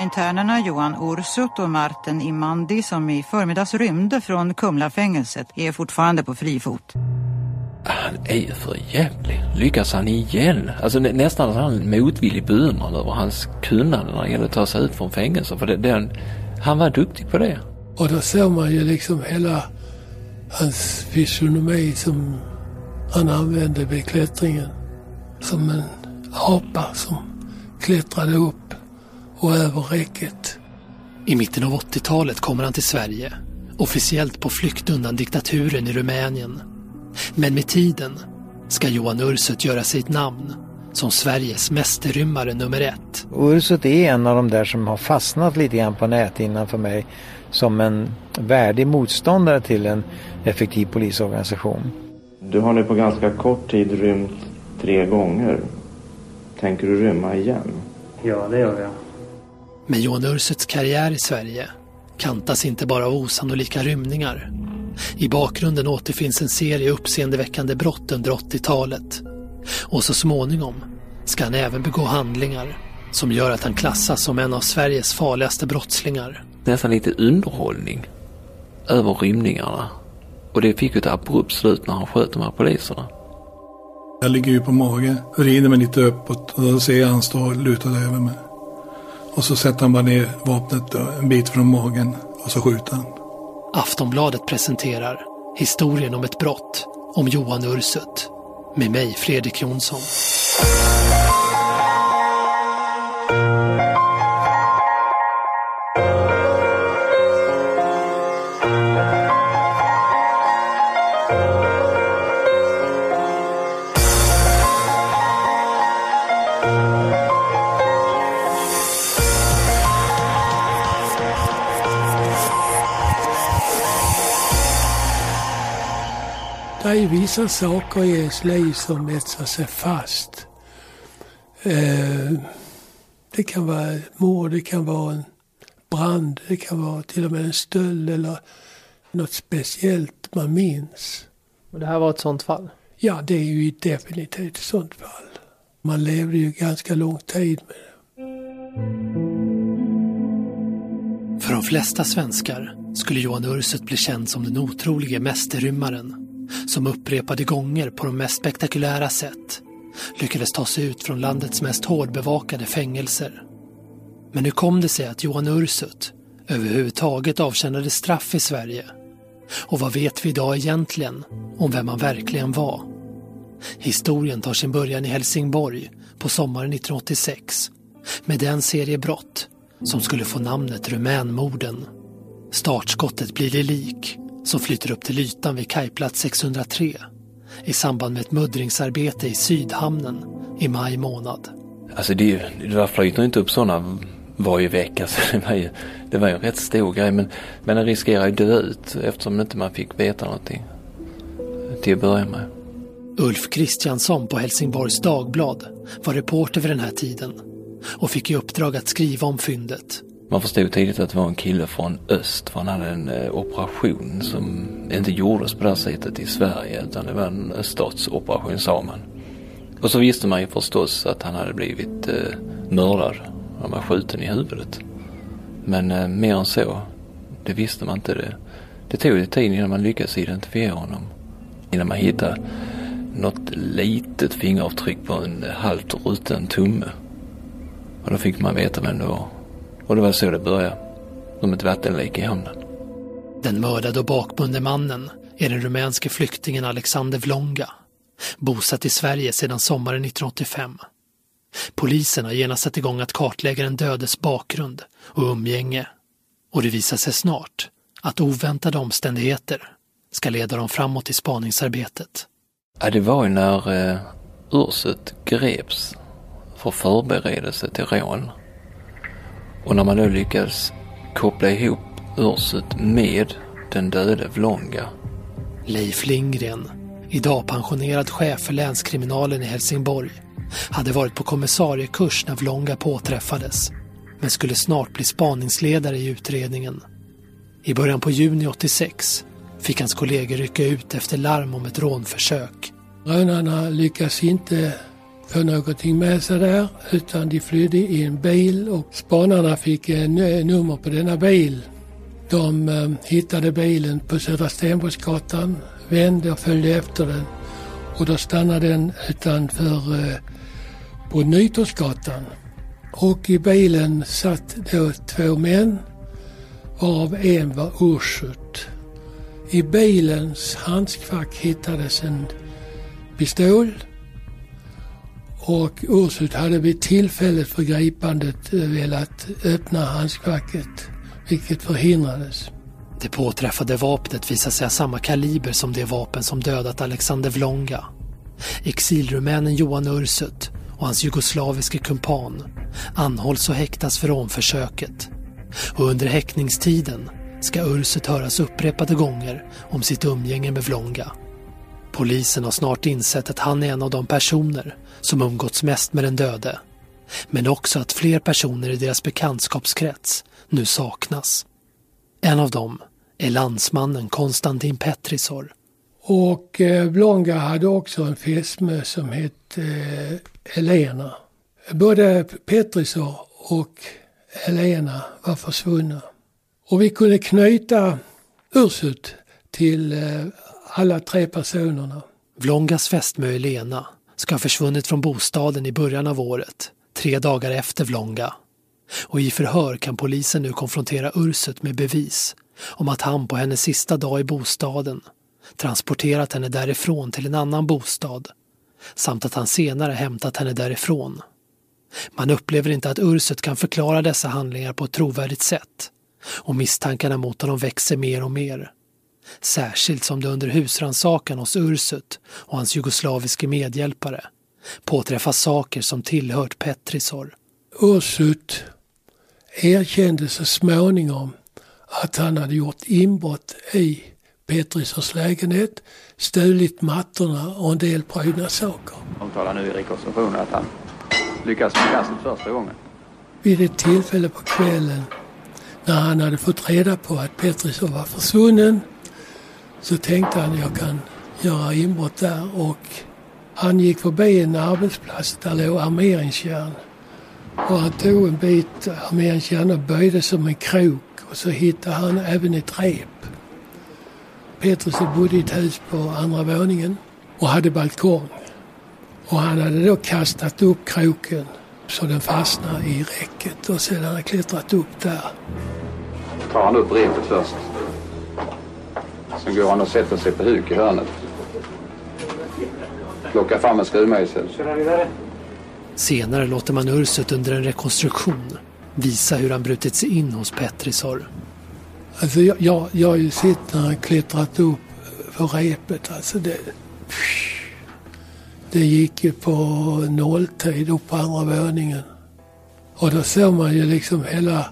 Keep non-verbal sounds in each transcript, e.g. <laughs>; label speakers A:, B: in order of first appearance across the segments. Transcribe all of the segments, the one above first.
A: Internerna Johan Ursut och Martin Imandi som i förmiddags rymde från Kumlafängelset är fortfarande på fri fot.
B: Han är ju för jävlig. Lyckas han igen? Alltså nä nästan han motvillig beundran över hans kunnande när det gäller att ta sig ut från fängelse. För det, den, han var duktig på det.
C: Och då såg man ju liksom hela hans fysionomi som han använde vid klättringen. Som en apa som klättrade upp och över räcket.
D: I mitten av 80-talet kommer han till Sverige. Officiellt på flykt undan diktaturen i Rumänien. Men med tiden ska Johan Ursut göra sig ett namn som Sveriges mästerrymmare nummer ett.
E: Ursut är en av de där som har fastnat lite grann på näthinnan för mig som en värdig motståndare till en effektiv polisorganisation.
F: Du har nu på ganska kort tid rymt tre gånger. Tänker du rymma igen?
G: Ja, det gör jag.
D: Men Johan Ursuts karriär i Sverige kantas inte bara av osannolika rymningar. I bakgrunden återfinns en serie uppseendeväckande brott under 80-talet. Och så småningom ska han även begå handlingar som gör att han klassas som en av Sveriges farligaste brottslingar.
B: Nästan lite underhållning över rymningarna. Och det fick ju ett abrupt slut när han sköt de här poliserna.
H: Jag ligger ju på mage, vrider mig lite uppåt och då ser jag han stå lutad över mig. Och så sätter han bara ner vapnet en bit från magen och så skjuter han.
D: Aftonbladet presenterar historien om ett brott om Johan Ursut. Med mig, Fredrik Jonsson.
C: Det är vissa saker i ens liv som etsar sig fast. Eh, det kan vara ett mord, det kan vara en brand, det kan vara till och med en stöld eller något speciellt man minns.
I: Och det här var ett sånt fall?
C: Ja, det är ju definitivt ett sånt fall. Man levde ju ganska lång tid med det.
D: För de flesta svenskar skulle Johan Ursut bli känd som den otrolige mästerrymmaren som upprepade gånger på de mest spektakulära sätt lyckades ta sig ut från landets mest hårdbevakade fängelser. Men hur kom det sig att Johan Ursut överhuvudtaget avtjänade straff i Sverige? Och vad vet vi idag egentligen om vem han verkligen var? Historien tar sin början i Helsingborg på sommaren 1986 med den serie brott som skulle få namnet Rumänmorden. Startskottet blir det lik som flyter upp till ytan vid kajplats 603 i samband med ett muddringsarbete i Sydhamnen i maj månad.
B: Alltså det, det flyter inte upp sådana varje vecka så det var ju, det var ju en rätt stor grej men, men den riskerar ju dö ut eftersom inte man fick veta någonting till att börja med.
D: Ulf Kristiansson på Helsingborgs Dagblad var reporter vid den här tiden och fick i uppdrag att skriva om fyndet.
B: Man förstod tidigt att det var en kille från öst för han hade en eh, operation som inte gjordes på det här sättet i Sverige utan det var en öststatsoperation sa man. Och så visste man ju förstås att han hade blivit eh, mördad. Han var skjuten i huvudet. Men eh, mer än så, det visste man inte. Det, det tog lite tid innan man lyckades identifiera honom. Innan man hittade något litet fingeravtryck på en halvt rutten tumme. Och då fick man veta vem det var. Och det var så det började. Som ett vattenlik i hamnen.
D: Den mördade och bakbundne mannen är den rumänske flyktingen Alexander Vlonga. Bosatt i Sverige sedan sommaren 1985. Polisen har genast satt igång att kartlägga den dödes bakgrund och umgänge. Och det visar sig snart att oväntade omständigheter ska leda dem framåt i spaningsarbetet.
B: Ja, det var ju när eh, Ursut greps för förberedelse till rån. Och när man då lyckades koppla ihop Ursut med den döde Vlonga.
D: Leif Lindgren, idag pensionerad chef för länskriminalen i Helsingborg, hade varit på kommissariekurs när Vlonga påträffades, men skulle snart bli spaningsledare i utredningen. I början på juni 86 fick hans kollegor rycka ut efter larm om ett rånförsök.
C: Rånarna lyckas inte få någonting med sig där utan de flydde i en bil och spanarna fick eh, en nummer på denna bil. De eh, hittade bilen på Södra Stenborgsgatan, vände och följde efter den och då stannade den utanför eh, på Nytorgsgatan. Och i bilen satt då två män varav en var Ursut. I bilens handskfack hittades en pistol och Ursut hade vid tillfället för gripandet eh, velat öppna handskfacket, vilket förhindrades.
D: Det påträffade vapnet visade sig ha samma kaliber som det vapen som dödat Alexander Vlonga. Exilrumänen Johan Ursut och hans jugoslaviske kumpan anhålls och häktas för rånförsöket. Och under häktningstiden ska Ursut höras upprepade gånger om sitt umgänge med Vlonga. Polisen har snart insett att han är en av de personer som umgåtts mest med den döde. Men också att fler personer i deras bekantskapskrets nu saknas. En av dem är landsmannen Konstantin Petrisor.
C: Och eh, Blonga hade också en fästmö som hette eh, Elena. Både Petrisor och Elena var försvunna. Och vi kunde knyta Ursut till eh, alla tre personerna.
D: Vlongas fästmö Elena ska ha försvunnit från bostaden i början av året, tre dagar efter Vlonga. Och i förhör kan polisen nu konfrontera Ursut med bevis om att han på hennes sista dag i bostaden transporterat henne därifrån till en annan bostad samt att han senare hämtat henne därifrån. Man upplever inte att Ursut kan förklara dessa handlingar på ett trovärdigt sätt och misstankarna mot honom växer mer och mer. Särskilt som det under husrannsakan hos Ursut och hans jugoslaviske medhjälpare påträffas saker som tillhört Petrisor.
C: Ursut erkände så småningom att han hade gjort inbrott i Petrisors lägenhet, stulit mattorna och en del prydnadssaker.
G: De talar nu i rekonstruktionen att han lyckades med kastet första gången.
C: Vid ett tillfälle på kvällen när han hade fått reda på att Petrisov var försvunnen så tänkte han jag kan göra inbrott där och han gick förbi en arbetsplats där låg armeringsjärn. Och han tog en bit armeringsjärn och böjde som en krok och så hittade han även ett rep. Petrus bodde i ett hus på andra våningen och hade balkong. Och han hade då kastat upp kroken så den fastnade i räcket och sedan klättrat upp där.
G: Tar han upp repet först. Sen går han och sätter sig på huk i hörnet. Plockar fram en skruvmejsel.
D: Senare låter man Ursut under en rekonstruktion visa hur han brutit sig in hos Petrisor.
C: Alltså jag, jag, jag har ju sett när han klättrat upp för repet. Alltså det, det gick ju på nolltid upp på andra våningen. Och då såg man ju liksom hela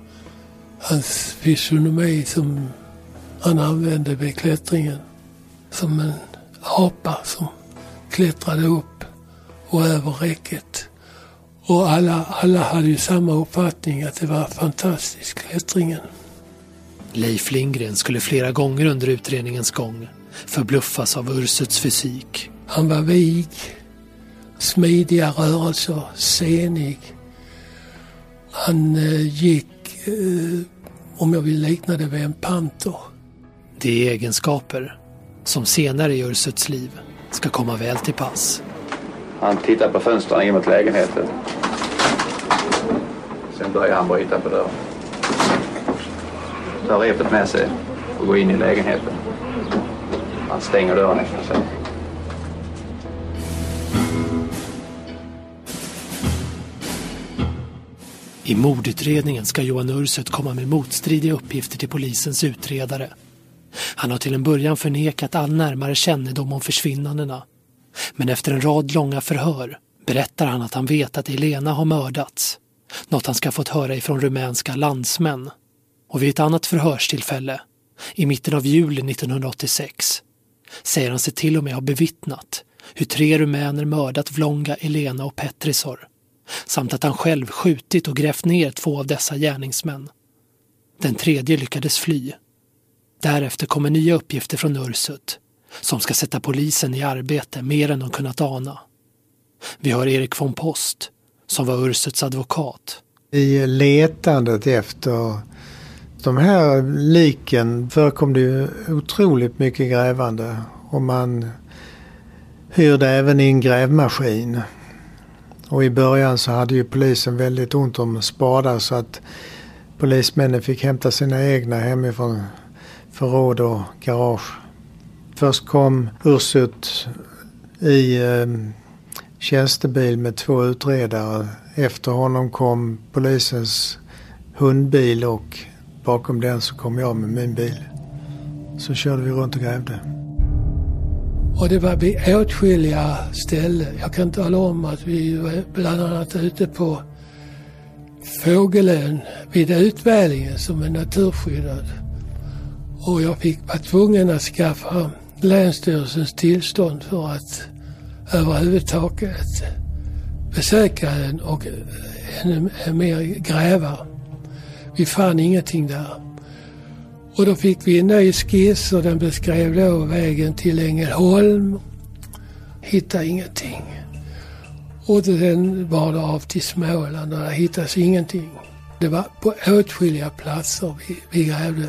C: hans fysionomi som han använde vid klättringen. Som en apa som klättrade upp och över räcket. Och alla, alla hade ju samma uppfattning att det var fantastisk klättringen.
D: Leif Lindgren skulle flera gånger under utredningens gång förbluffas av Ursuts fysik.
C: Han var vig, smidiga rörelser, senig. Han eh, gick, eh, om jag vill likna det vid en panter.
D: Det är egenskaper som senare i Ursuts liv ska komma väl till pass.
G: Han tittar på fönstren in mot lägenheten. Sen börjar han bryta på dörren. Tar repet med sig och går in i lägenheten. Han stänger dörren efter sig.
D: I mordutredningen ska Johan Ursut komma med motstridiga uppgifter till polisens utredare. Han har till en början förnekat all närmare kännedom om försvinnandena. Men efter en rad långa förhör berättar han att han vet att Elena har mördats. Något han ska fått höra ifrån rumänska landsmän. Och vid ett annat förhörstillfälle, i mitten av juli 1986, säger han sig till och med ha bevittnat hur tre rumäner mördat Vlonga, Elena och Petrisor samt att han själv skjutit och grävt ner två av dessa gärningsmän. Den tredje lyckades fly. Därefter kommer nya uppgifter från Ursut som ska sätta polisen i arbete mer än de kunnat ana. Vi har Erik von Post, som var Ursuts advokat.
E: I letandet efter de här liken förekom det ju otroligt mycket grävande. Och man hyrde även in grävmaskin. Och i början så hade ju polisen väldigt ont om spadar så att polismännen fick hämta sina egna hemifrån förråd och garage. Först kom Ursut i eh, tjänstebil med två utredare. Efter honom kom polisens hundbil och bakom den så kom jag med min bil. Så körde vi runt och grävde.
C: Och det var vid åtskilliga ställen. Jag kan tala om att vi var bland annat ute på Fågelön vid Utvälingen som är naturskyddad. Och jag fick vara tvungen att skaffa Länsstyrelsens tillstånd för att överhuvudtaget besöka den och ännu mer gräva. Vi fann ingenting där. Och då fick vi en ny skiss och den beskrev då vägen till Ängelholm. Hittade ingenting. Och sen var det av till Småland och där hittades ingenting. Det var på åtskilliga platser vi, vi grävde.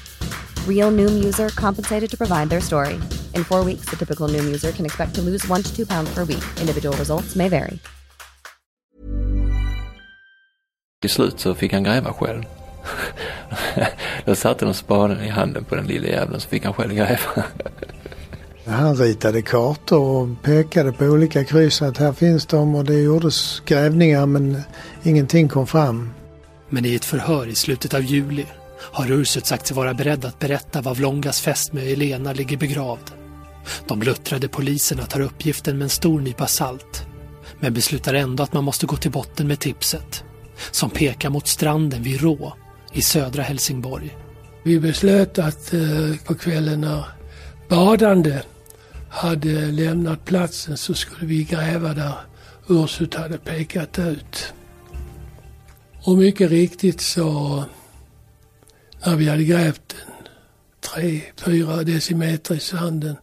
J: Real Noom user compensated to provide their story. In four weeks, the typical Noom user can expect to lose one to two pounds per week. Individual results may vary.
B: Till slut så fick han gräva själv. <laughs> Då satte de spaden i handen på den lilla jäveln så fick han själv gräva.
E: Han ritade kartor och pekade på olika kryss att här finns de och det gjordes grävningar men ingenting kom fram.
D: Men i ett förhör i slutet av juli har Ursut sagt sig vara beredd att berätta var Vlongas fästmö Elena ligger begravd. De luttrade poliserna tar uppgiften med en stor nypa salt. Men beslutar ändå att man måste gå till botten med tipset. Som pekar mot stranden vid Rå i södra Helsingborg.
C: Vi beslöt att eh, på kvällen när badande hade lämnat platsen så skulle vi gräva där Ursut hade pekat ut. Och mycket riktigt så när vi hade grävt en tre, fyra decimeter i sanden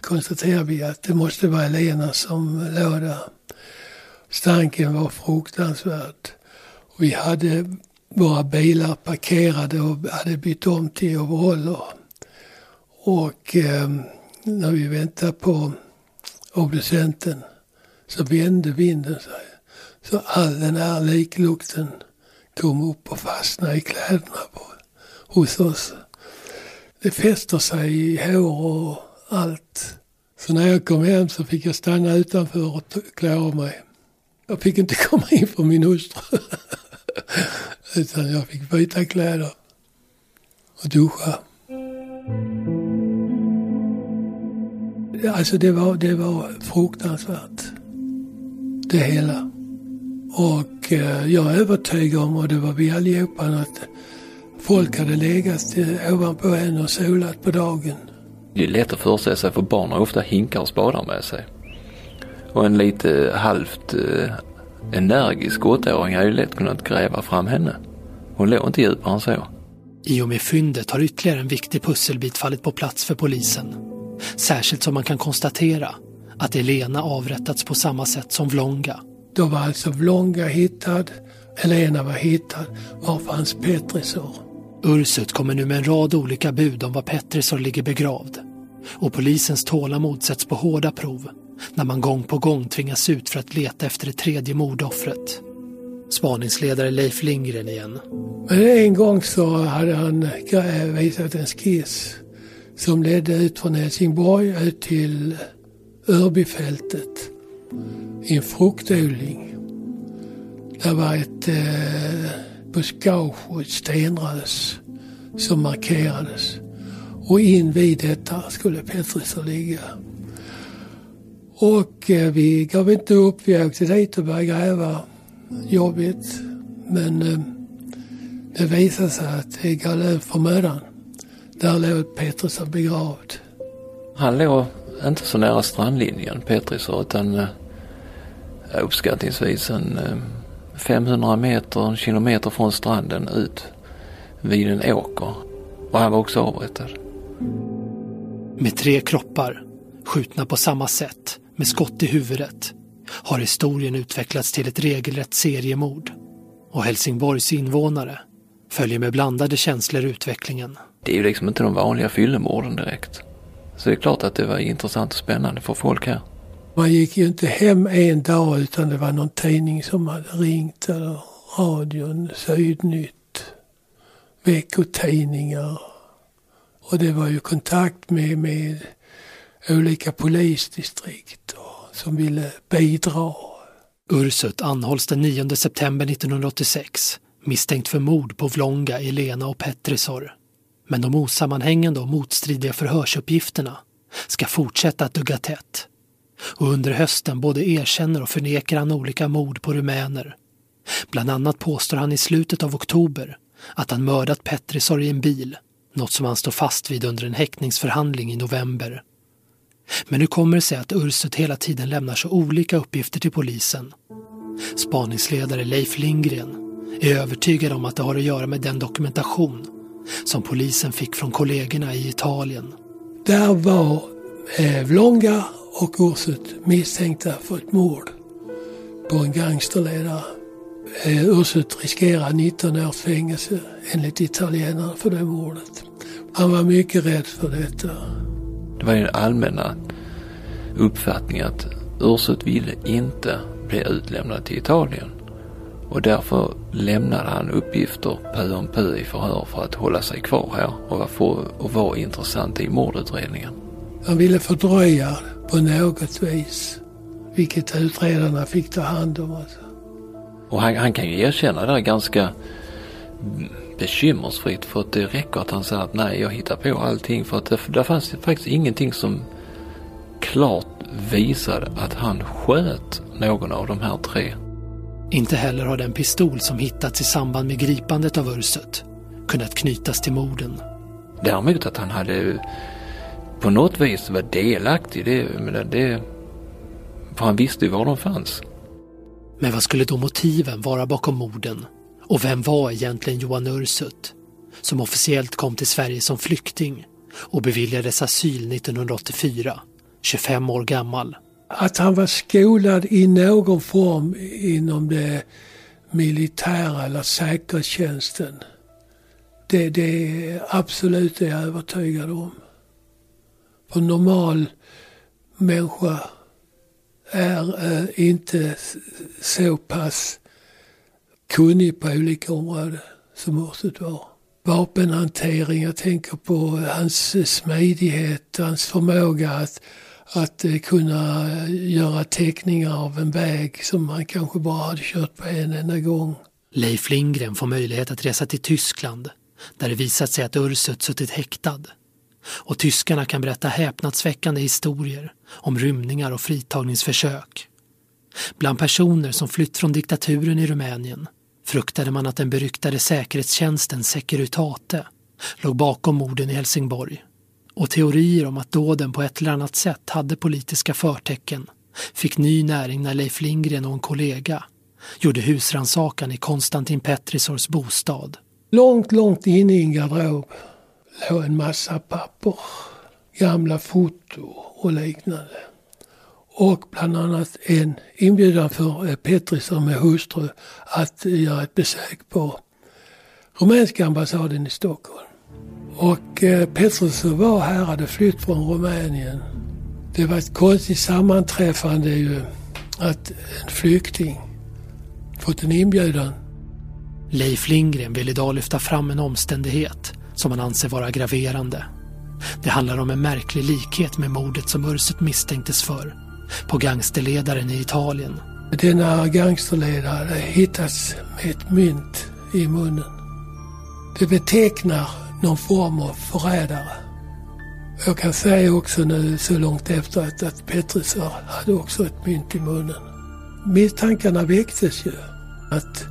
C: konstaterade vi att det måste vara Elena som låg där. Stanken var fruktansvärd. Vi hade våra bilar parkerade och hade bytt om till overaller. Och eh, när vi väntade på obducenten så vände vinden sig. Så all den här liklukten kom upp och fastnade i kläderna på, hos oss. Det fäster sig i hår och allt. Så när jag kom hem så fick jag stanna utanför och klä av mig. Jag fick inte <laughs> komma in för min hustru. <laughs> Utan jag fick byta kläder och duscha. Alltså det var, det var fruktansvärt. Det hela. Och eh, jag är övertygad om, och det var vi allihopa, att folk hade legat ovanpå en och solat på dagen.
B: Det är lätt att föreställa sig för barn har ofta hinkar och spadar med sig. Och en lite halvt eh, energisk åttaåring hade ju lätt kunnat gräva fram henne. Hon låg inte djupare än så.
D: I och med fyndet har ytterligare en viktig pusselbit fallit på plats för polisen. Särskilt som man kan konstatera att Elena avrättats på samma sätt som Vlonga.
C: Då var alltså Vlonga hittad, Elena var hittad. Var fanns Petrisor?
D: Ursut kommer nu med en rad olika bud om var Pettersson ligger begravd. Och polisens tålamod sätts på hårda prov när man gång på gång tvingas ut för att leta efter det tredje mordoffret. Spaningsledare Leif Lindgren igen.
C: Men en gång så hade han visat en skiss som ledde ut från Helsingborg ut till Örbyfältet i en fruktodling. Det var ett eh, buskage och ett stenrös som markerades. Och invid detta skulle Petriser ligga. Och eh, vi gav inte upp. Vi åkte dit och började gräva. jobbigt. Men eh, det visade sig att det gav löv för mödan. Där låg Petrusson begravd.
B: Han låg inte så nära strandlinjen, Petrisor, utan eh, uppskattningsvis en eh, 500 meter, en kilometer från stranden ut vid en åker. Och han var också avrättad.
D: Med tre kroppar, skjutna på samma sätt, med skott i huvudet, har historien utvecklats till ett regelrätt seriemord. Och Helsingborgs invånare följer med blandade känslor utvecklingen.
B: Det är ju liksom inte de vanliga fyllemorden direkt. Så det är klart att det var intressant och spännande för folk här.
C: Man gick ju inte hem en dag utan det var någon tidning som hade ringt eller radion, Sydnytt, veckotidningar. Och det var ju kontakt med, med olika polisdistrikt och, som ville bidra.
D: Ursut anhålls den 9 september 1986 misstänkt för mord på Vlonga, Elena och Petrisor. Men de osammanhängande och motstridiga förhörsuppgifterna ska fortsätta att dugga tätt. Och under hösten både erkänner och förnekar han olika mord på rumäner. Bland annat påstår han i slutet av oktober att han mördat Petrisor i en bil, något som han står fast vid under en häktningsförhandling i november. Men hur kommer det sig att Ursut hela tiden lämnar så olika uppgifter till polisen. Spaningsledare Leif Lindgren är övertygad om att det har att göra med den dokumentation som polisen fick från kollegorna i Italien.
C: Där var eh, Vlonga och Ursut misstänkta för ett mord på en gangsterledare. Eh, Ursut riskerar 19 års fängelse enligt italienarna för det mordet. Han var mycket rädd för detta.
B: Det var ju den allmänna uppfattningen att Ursut ville inte bli utlämnad till Italien. Och därför lämnade han uppgifter pö om pö i förhör för att hålla sig kvar här och vara, för, och vara intressant i mordutredningen.
C: Han ville fördröja på något vis, vilket utredarna fick ta hand om. Alltså.
B: Och han, han kan ju erkänna det ganska bekymmersfritt för att det räcker att han säger att nej, jag hittar på allting för att det, där fanns det faktiskt ingenting som klart visade att han sköt någon av de här tre.
D: Inte heller har den pistol som hittats i samband med gripandet av Ursut kunnat knytas till morden.
B: Däremot att han hade på något vis var delaktig, det, men det, för han visste ju var de fanns.
D: Men vad skulle då motiven vara bakom morden? Och vem var egentligen Johan Ursut? Som officiellt kom till Sverige som flykting och beviljades asyl 1984, 25 år gammal.
C: Att han var skolad i någon form inom det militära eller säkerhetstjänsten. Det, det är absolut är jag övertygad om och en normal människa är eh, inte så pass kunnig på olika områden som Ursut var. Vapenhantering, jag tänker på hans smidighet, hans förmåga att, att eh, kunna eh, göra teckningar av en väg som han kanske bara hade kört på en enda gång.
D: Leif Lindgren får möjlighet att resa till Tyskland där det visat sig att Ursut suttit häktad. Och tyskarna kan berätta häpnadsväckande historier om rymningar och fritagningsförsök. Bland personer som flytt från diktaturen i Rumänien fruktade man att den beryktade säkerhetstjänsten Securitate låg bakom morden i Helsingborg. Och teorier om att dåden på ett eller annat sätt hade politiska förtecken fick ny näring när Leif Lindgren och en kollega gjorde husrannsakan i Konstantin Petrisors bostad.
C: Långt, långt inne i en garderob låg en massa papper, gamla foto och liknande. Och bland annat en inbjudan för eh, Petrisson med hustru att göra ett besök på rumänska ambassaden i Stockholm. Och eh, Petrisson var här, hade flytt från Rumänien. Det var ett konstigt sammanträffande ju att en flykting fått en inbjudan.
D: Leif Lindgren vill idag lyfta fram en omständighet som han anser vara graverande. Det handlar om en märklig likhet med mordet som Ursut misstänktes för på gangsterledaren i Italien.
C: Denna gangsterledare hade hittats med ett mynt i munnen. Det betecknar någon form av förrädare. Jag kan säga också nu så långt efter att, att Petrus hade också ett mynt i munnen. Misstankarna väcktes ju. Att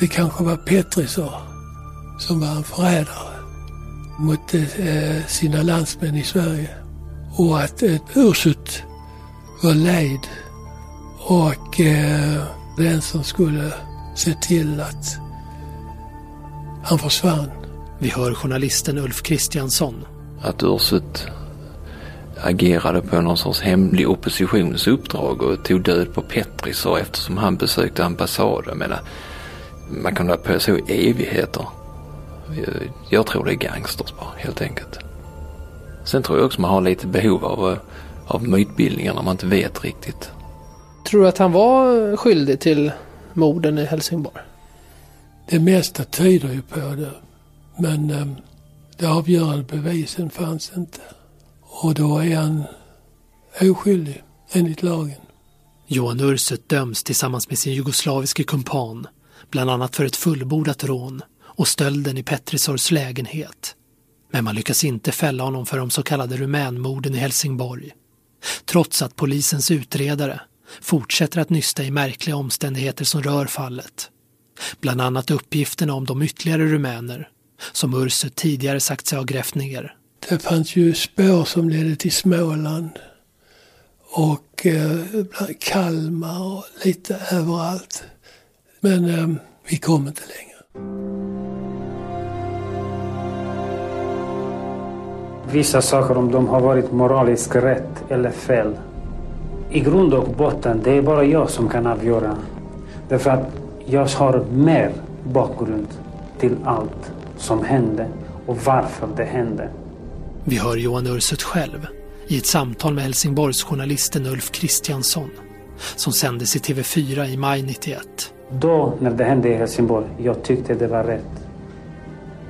C: det kanske var Petrisar som var en förrädare mot eh, sina landsmän i Sverige. Och att eh, Ursut var lejd och eh, den som skulle se till att han försvann.
D: Vi hör journalisten Ulf Kristiansson.
B: Att Ursut agerade på någon sorts hemlig oppositionsuppdrag och tog död på Petrisar eftersom han besökte ambassaden. Man kan hålla på så i evigheter. Jag, tror det är gangsters bara, helt enkelt. Sen tror jag också man har lite behov av, av mytbildningar när man inte vet riktigt.
I: Tror du att han var skyldig till morden i Helsingborg?
C: Det mesta tyder ju på det. Men eh, de avgörande bevisen fanns inte. Och då är han oskyldig enligt lagen.
D: Johan Ursut döms tillsammans med sin jugoslaviske kumpan bland annat för ett fullbordat rån och stölden i Petrisors lägenhet. Men man lyckas inte fälla honom för de så kallade rumänmorden i Helsingborg. Trots att polisens utredare fortsätter att nysta i märkliga omständigheter som rör fallet. Bland annat uppgifterna om de ytterligare rumäner som Ursut tidigare sagt sig ha grävt ner.
C: Det fanns ju spår som ledde till Småland och eh, Kalmar och lite överallt. Men eh, vi kom inte längre.
K: Vissa saker om de har varit moraliskt rätt eller fel. I grund och botten, det är bara jag som kan avgöra. Därför att jag har mer bakgrund till allt som hände och varför det hände.
D: Vi hör Johan Ursut själv i ett samtal med Helsingborgsjournalisten Ulf Kristiansson som sändes i TV4 i maj 91.
K: Då, när det hände i Helsingborg, jag tyckte det var rätt.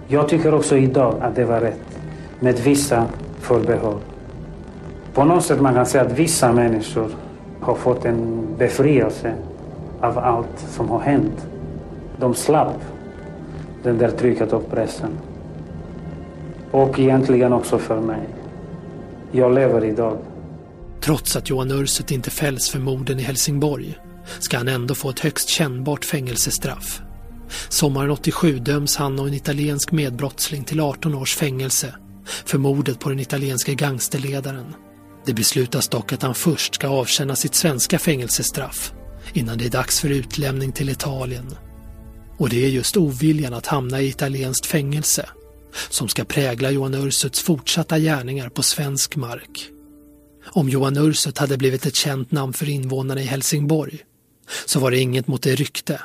K: Jag tycker också idag att det var rätt, med vissa förbehåll. På något sätt man kan säga att vissa människor har fått en befrielse av allt som har hänt. De slapp den där trycket och pressen. Och egentligen också för mig. Jag lever idag.
D: Trots att Johan Ursut inte fälls för morden i Helsingborg ska han ändå få ett högst kännbart fängelsestraff. Sommaren 87 döms han och en italiensk medbrottsling till 18 års fängelse för mordet på den italienska gangsterledaren. Det beslutas dock att han först ska avtjäna sitt svenska fängelsestraff innan det är dags för utlämning till Italien. Och det är just oviljan att hamna i italienskt fängelse som ska prägla Johan Ursuts fortsatta gärningar på svensk mark. Om Johan Ursut hade blivit ett känt namn för invånarna i Helsingborg så var det inget mot det rykte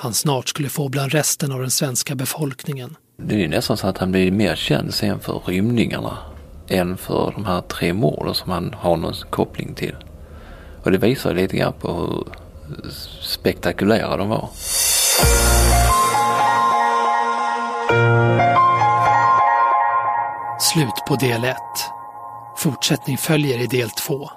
D: han snart skulle få bland resten av den svenska befolkningen.
B: Det är nästan så att han blir mer känd sen för rymningarna än för de här tre morden som han har någon koppling till. Och det visar lite grann på hur spektakulära de var.
D: Slut på del 1. Fortsättning följer i del 2.